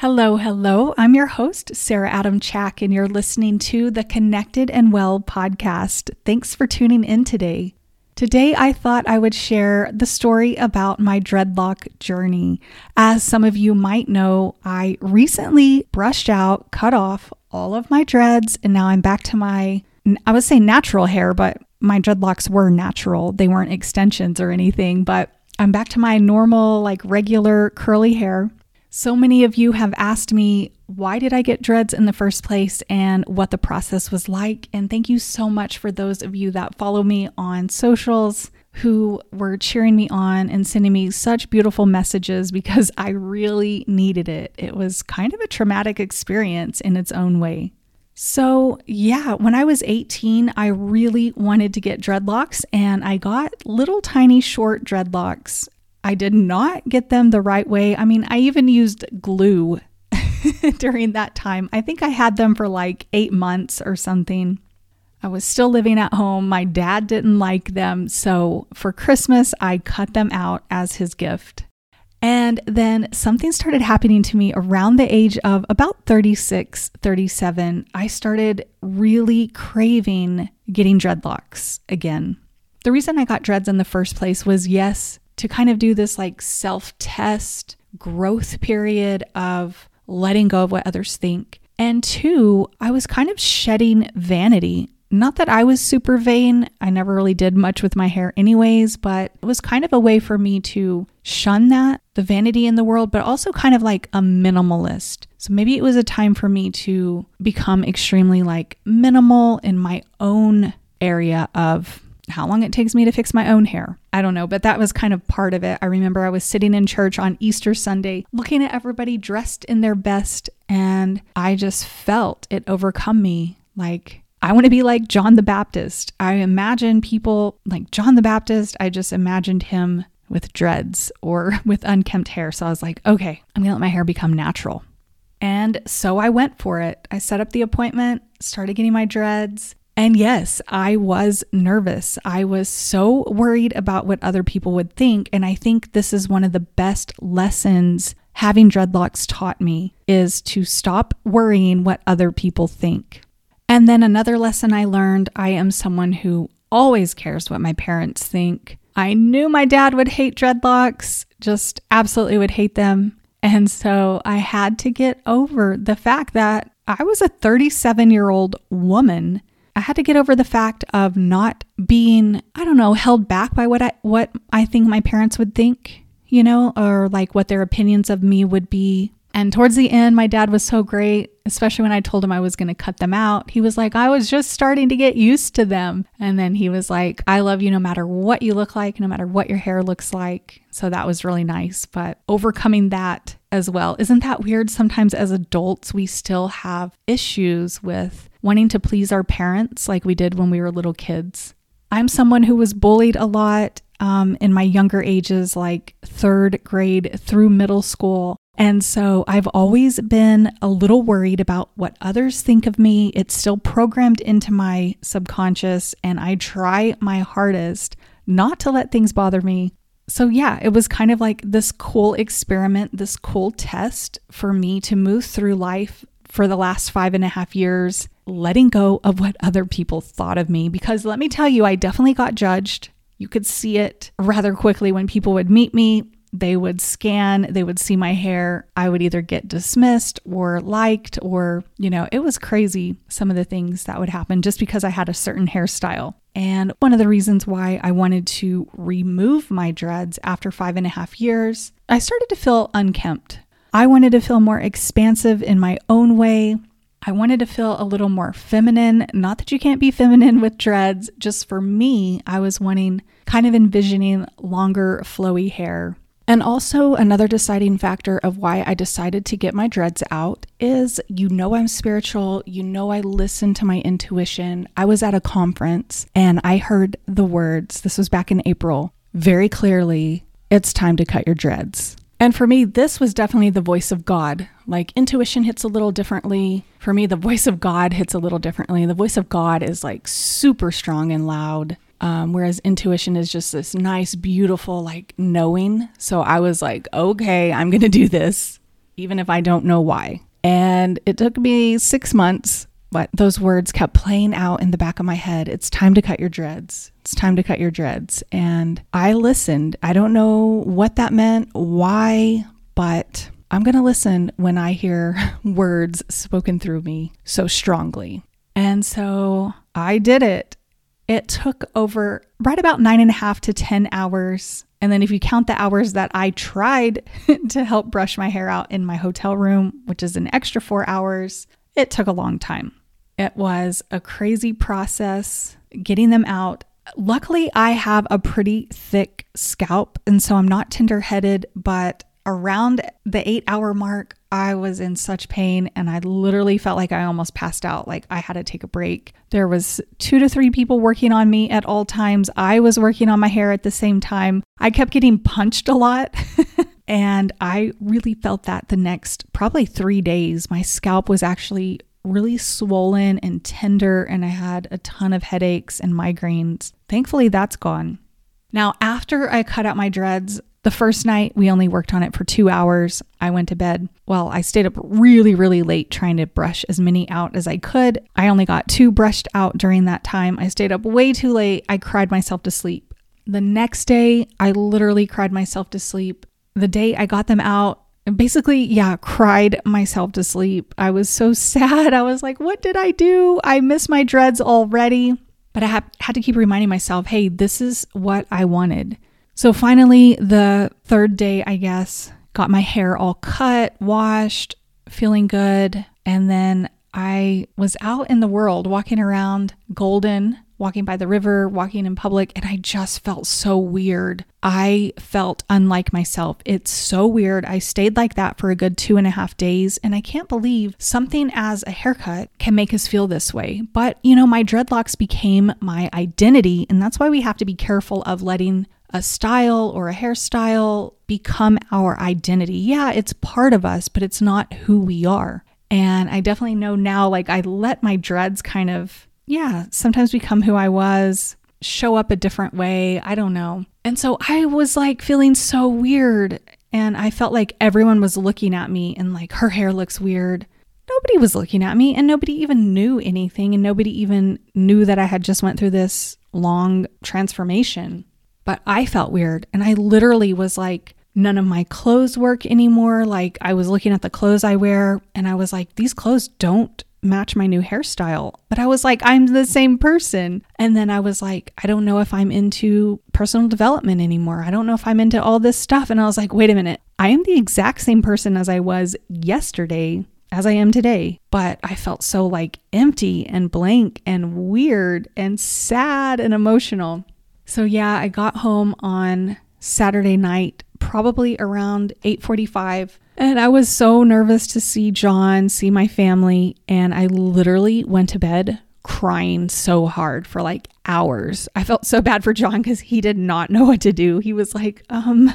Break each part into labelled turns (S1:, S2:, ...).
S1: Hello, hello. I'm your host, Sarah Adam Chack, and you're listening to the Connected and Well podcast. Thanks for tuning in today. Today, I thought I would share the story about my dreadlock journey. As some of you might know, I recently brushed out, cut off all of my dreads, and now I'm back to my, I would say natural hair, but my dreadlocks were natural. They weren't extensions or anything, but I'm back to my normal, like regular curly hair. So many of you have asked me, why did I get dreads in the first place and what the process was like. And thank you so much for those of you that follow me on socials who were cheering me on and sending me such beautiful messages because I really needed it. It was kind of a traumatic experience in its own way. So, yeah, when I was 18, I really wanted to get dreadlocks and I got little tiny short dreadlocks I did not get them the right way. I mean, I even used glue during that time. I think I had them for like eight months or something. I was still living at home. My dad didn't like them. So for Christmas, I cut them out as his gift. And then something started happening to me around the age of about 36, 37. I started really craving getting dreadlocks again. The reason I got dreads in the first place was yes, to kind of do this like self test growth period of letting go of what others think. And two, I was kind of shedding vanity. Not that I was super vain. I never really did much with my hair, anyways, but it was kind of a way for me to shun that, the vanity in the world, but also kind of like a minimalist. So maybe it was a time for me to become extremely like minimal in my own area of how long it takes me to fix my own hair. I don't know, but that was kind of part of it. I remember I was sitting in church on Easter Sunday looking at everybody dressed in their best, and I just felt it overcome me. Like, I want to be like John the Baptist. I imagine people like John the Baptist, I just imagined him with dreads or with unkempt hair. So I was like, okay, I'm going to let my hair become natural. And so I went for it. I set up the appointment, started getting my dreads. And yes, I was nervous. I was so worried about what other people would think. And I think this is one of the best lessons having dreadlocks taught me is to stop worrying what other people think. And then another lesson I learned I am someone who always cares what my parents think. I knew my dad would hate dreadlocks, just absolutely would hate them. And so I had to get over the fact that I was a 37 year old woman I had to get over the fact of not being, I don't know, held back by what I what I think my parents would think, you know, or like what their opinions of me would be. And towards the end, my dad was so great, especially when I told him I was going to cut them out. He was like, I was just starting to get used to them. And then he was like, I love you no matter what you look like, no matter what your hair looks like. So that was really nice. But overcoming that as well, isn't that weird? Sometimes as adults, we still have issues with wanting to please our parents like we did when we were little kids. I'm someone who was bullied a lot um, in my younger ages, like third grade through middle school. And so I've always been a little worried about what others think of me. It's still programmed into my subconscious, and I try my hardest not to let things bother me. So, yeah, it was kind of like this cool experiment, this cool test for me to move through life for the last five and a half years letting go of what other people thought of me. Because let me tell you, I definitely got judged. You could see it rather quickly when people would meet me. They would scan, they would see my hair. I would either get dismissed or liked, or, you know, it was crazy some of the things that would happen just because I had a certain hairstyle. And one of the reasons why I wanted to remove my dreads after five and a half years, I started to feel unkempt. I wanted to feel more expansive in my own way. I wanted to feel a little more feminine. Not that you can't be feminine with dreads, just for me, I was wanting kind of envisioning longer, flowy hair. And also, another deciding factor of why I decided to get my dreads out is you know I'm spiritual, you know I listen to my intuition. I was at a conference and I heard the words, this was back in April, very clearly it's time to cut your dreads. And for me, this was definitely the voice of God. Like intuition hits a little differently. For me, the voice of God hits a little differently. The voice of God is like super strong and loud. Um, whereas intuition is just this nice, beautiful, like knowing. So I was like, okay, I'm going to do this. even if I don't know why. And it took me six months, but those words kept playing out in the back of my head. It's time to cut your dreads. It's time to cut your dreads. And I listened. I don't know what that meant, why, but I'm going to listen when I hear words spoken through me so strongly. And so I did it. It took over right about nine and a half to 10 hours. And then if you count the hours that I tried to help brush my hair out in my hotel room, which is an extra four hours, it took a long time. It was a crazy process getting them out. Luckily, I have a pretty thick scalp, and so I'm not tender headed, but around the eight hour mark, I was in such pain and I literally felt like I almost passed out. Like I had to take a break. There was two to three people working on me at all times. I was working on my hair at the same time. I kept getting punched a lot. and I really felt that the next probably three days. My scalp was actually really swollen and tender, and I had a ton of headaches and migraines. Thankfully, that's gone. Now, after I cut out my dreads, the first night, we only worked on it for two hours. I went to bed. Well, I stayed up really, really late trying to brush as many out as I could. I only got two brushed out during that time. I stayed up way too late. I cried myself to sleep. The next day, I literally cried myself to sleep. The day I got them out, basically, yeah, cried myself to sleep. I was so sad. I was like, what did I do? I miss my dreads already. But I had to keep reminding myself, hey, this is what I wanted. So finally, the third day, I guess, got my hair all cut, washed, feeling good. And then I was out in the world walking around Golden, walking by the river, walking in public, and I just felt so weird. I felt unlike myself. It's so weird. I stayed like that for a good two and a half days, and I can't believe something as a haircut can make us feel this way. But, you know, my dreadlocks became my identity, and that's why we have to be careful of letting a style or a hairstyle become our identity. Yeah, it's part of us, but it's not who we are. And I definitely know now, like, I let my dreads kind of, yeah, sometimes become who I was, show up a different way. I don't know. And so I was like feeling so weird. And I felt like everyone was looking at me and like, her hair looks weird. Nobody was looking at me and nobody even knew anything. And nobody even knew that I had just went through this long transformation but I felt weird. And I literally was like, none of my clothes work anymore. Like, I was looking at the clothes I wear and I was like, these clothes don't match my new hairstyle. But I was like, I'm the same person. And then I was like, I don't know if I'm into personal development anymore. I don't know if I'm into all this stuff. And I was like, wait a minute, I am the exact same person as I was yesterday. As I am today, but I felt so like empty and blank and weird and sad and emotional. So yeah, I got home on Saturday night, probably around 8:45, and I was so nervous to see John, see my family, and I literally went to bed crying so hard for like hours. I felt so bad for John cuz he did not know what to do. He was like, "Um,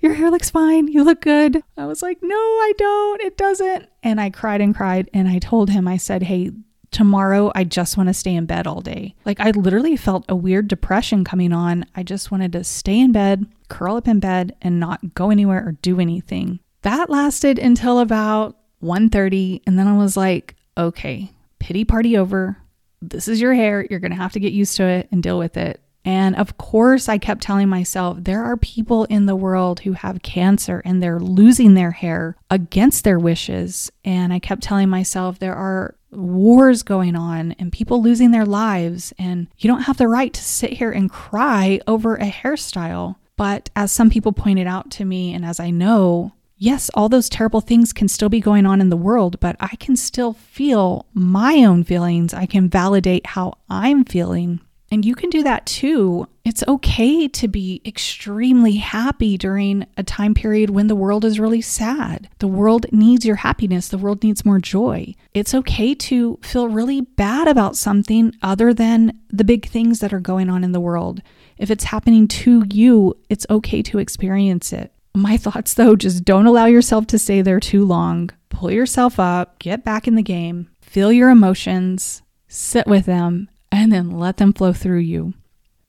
S1: your hair looks fine. You look good." I was like, "No, I don't. It doesn't." And I cried and cried and I told him I said, "Hey, tomorrow I just want to stay in bed all day. Like I literally felt a weird depression coming on. I just wanted to stay in bed, curl up in bed and not go anywhere or do anything. That lasted until about 1:30 and then I was like, "Okay, pity party over. This is your hair. You're going to have to get used to it and deal with it." And of course, I kept telling myself there are people in the world who have cancer and they're losing their hair against their wishes. And I kept telling myself there are wars going on and people losing their lives, and you don't have the right to sit here and cry over a hairstyle. But as some people pointed out to me, and as I know, yes, all those terrible things can still be going on in the world, but I can still feel my own feelings. I can validate how I'm feeling. And you can do that too. It's okay to be extremely happy during a time period when the world is really sad. The world needs your happiness, the world needs more joy. It's okay to feel really bad about something other than the big things that are going on in the world. If it's happening to you, it's okay to experience it. My thoughts, though, just don't allow yourself to stay there too long. Pull yourself up, get back in the game, feel your emotions, sit with them, and then let them flow through you.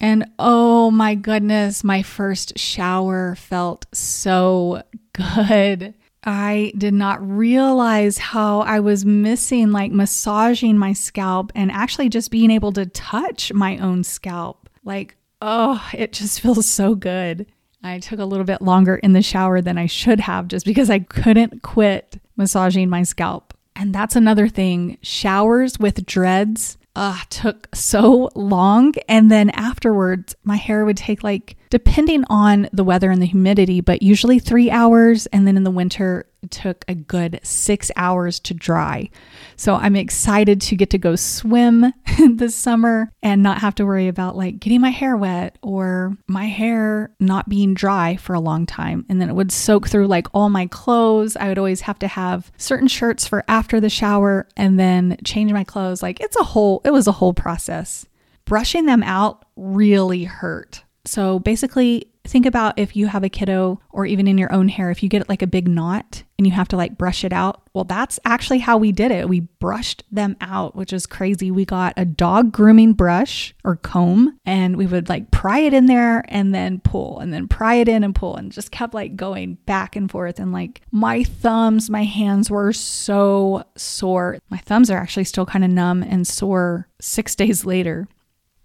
S1: And oh my goodness, my first shower felt so good. I did not realize how I was missing like massaging my scalp and actually just being able to touch my own scalp. Like, oh, it just feels so good. I took a little bit longer in the shower than I should have just because I couldn't quit massaging my scalp. And that's another thing showers with dreads uh, took so long. And then afterwards, my hair would take like, depending on the weather and the humidity, but usually three hours. And then in the winter, it took a good six hours to dry. So I'm excited to get to go swim this summer and not have to worry about like getting my hair wet or my hair not being dry for a long time. And then it would soak through like all my clothes. I would always have to have certain shirts for after the shower and then change my clothes. Like it's a whole, it was a whole process. Brushing them out really hurt. So basically, think about if you have a kiddo or even in your own hair, if you get like a big knot and you have to like brush it out. Well, that's actually how we did it. We brushed them out, which is crazy. We got a dog grooming brush or comb and we would like pry it in there and then pull and then pry it in and pull and just kept like going back and forth. And like my thumbs, my hands were so sore. My thumbs are actually still kind of numb and sore six days later.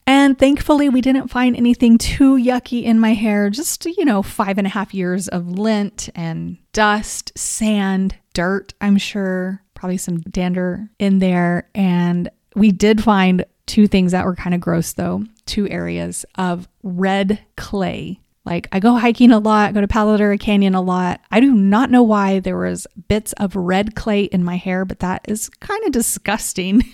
S1: And thankfully, we didn't find anything too yucky in my hair. Just, you know, five and a half years of lint and dust, sand, dirt, I'm sure, probably some dander in there. And we did find two things that were kind of gross, though two areas of red clay. Like I go hiking a lot, go to Palo Canyon a lot. I do not know why there was bits of red clay in my hair, but that is kind of disgusting.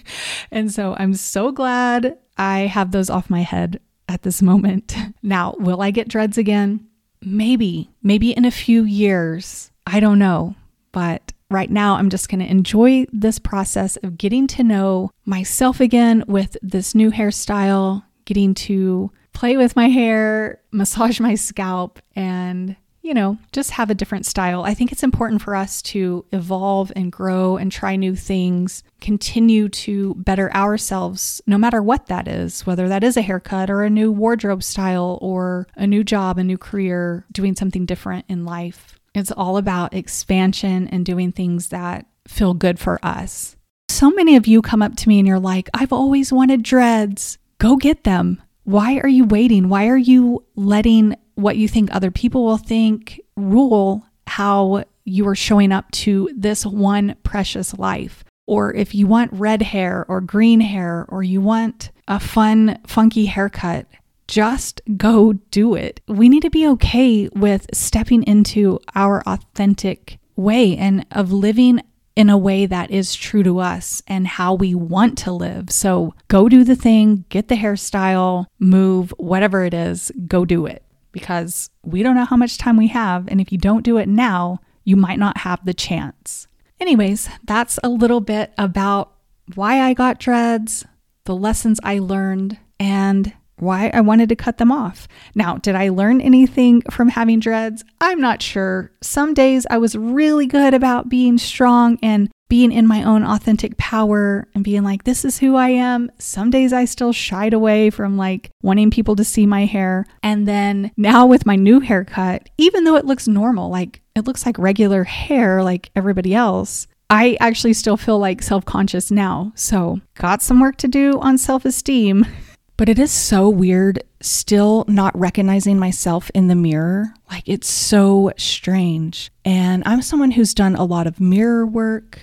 S1: And so I'm so glad I have those off my head at this moment. Now, will I get dreads again? Maybe, maybe in a few years. I don't know. But right now, I'm just going to enjoy this process of getting to know myself again with this new hairstyle, getting to play with my hair, massage my scalp, and you know, just have a different style. I think it's important for us to evolve and grow and try new things, continue to better ourselves, no matter what that is, whether that is a haircut or a new wardrobe style or a new job, a new career, doing something different in life. It's all about expansion and doing things that feel good for us. So many of you come up to me and you're like, I've always wanted dreads. Go get them. Why are you waiting? Why are you letting what you think other people will think rule how you are showing up to this one precious life. Or if you want red hair or green hair, or you want a fun, funky haircut, just go do it. We need to be okay with stepping into our authentic way and of living in a way that is true to us and how we want to live. So go do the thing, get the hairstyle, move, whatever it is, go do it because we don't know how much time we have. And if you don't do it now, you might not have the chance. Anyways, that's a little bit about why I got dreads, the lessons I learned, and why I wanted to cut them off. Now, did I learn anything from having dreads? I'm not sure. Some days I was really good about being strong and being in my own authentic power and being like, this is who I am. Some days I still shied away from like wanting people to see my hair. And then now with my new haircut, even though it looks normal, like it looks like regular hair like everybody else, I actually still feel like self conscious now. So, got some work to do on self esteem. But it is so weird still not recognizing myself in the mirror. Like, it's so strange. And I'm someone who's done a lot of mirror work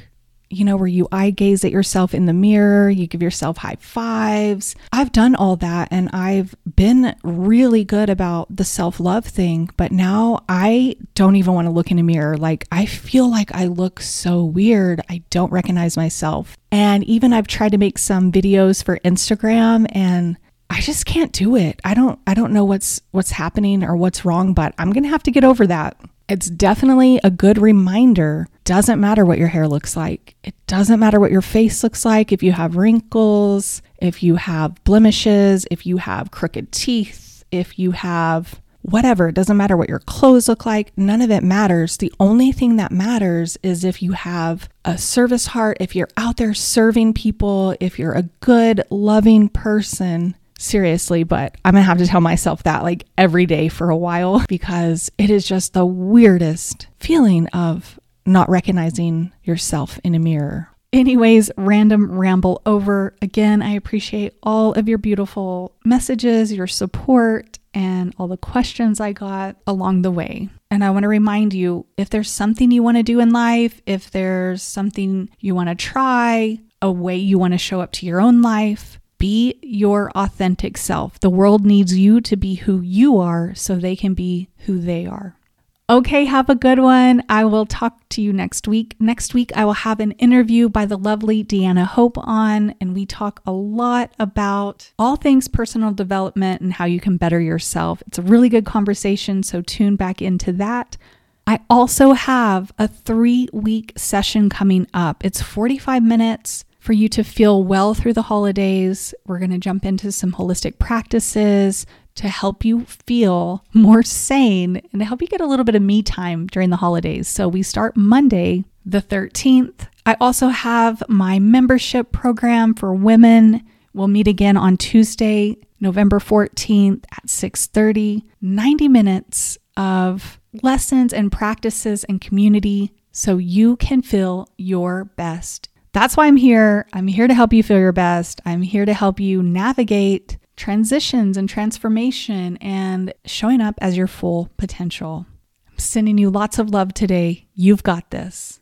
S1: you know, where you eye gaze at yourself in the mirror, you give yourself high fives. I've done all that and I've been really good about the self love thing, but now I don't even want to look in a mirror. Like, I feel like I look so weird. I don't recognize myself. And even I've tried to make some videos for Instagram and I just can't do it. I don't I don't know what's what's happening or what's wrong, but I'm going to have to get over that. It's definitely a good reminder. Doesn't matter what your hair looks like. It doesn't matter what your face looks like. If you have wrinkles, if you have blemishes, if you have crooked teeth, if you have whatever, it doesn't matter what your clothes look like. None of it matters. The only thing that matters is if you have a service heart, if you're out there serving people, if you're a good, loving person seriously, but I'm gonna have to tell myself that like every day for a while because it is just the weirdest feeling of not recognizing yourself in a mirror. Anyways, random ramble over. Again, I appreciate all of your beautiful messages, your support, and all the questions I got along the way. And I want to remind you if there's something you want to do in life, if there's something you want to try, a way you want to show up to your own life, be your authentic self. The world needs you to be who you are so they can be who they are. Okay, have a good one. I will talk to you next week. Next week, I will have an interview by the lovely Deanna Hope on, and we talk a lot about all things personal development and how you can better yourself. It's a really good conversation, so tune back into that. I also have a three week session coming up. It's 45 minutes for you to feel well through the holidays. We're going to jump into some holistic practices to help you feel more sane and to help you get a little bit of me time during the holidays. So we start Monday, the 13th. I also have my membership program for women. We'll meet again on Tuesday, November 14th at 6:30. 90 minutes of lessons and practices and community so you can feel your best that's why I'm here. I'm here to help you feel your best. I'm here to help you navigate transitions and transformation and showing up as your full potential. I'm sending you lots of love today. You've got this.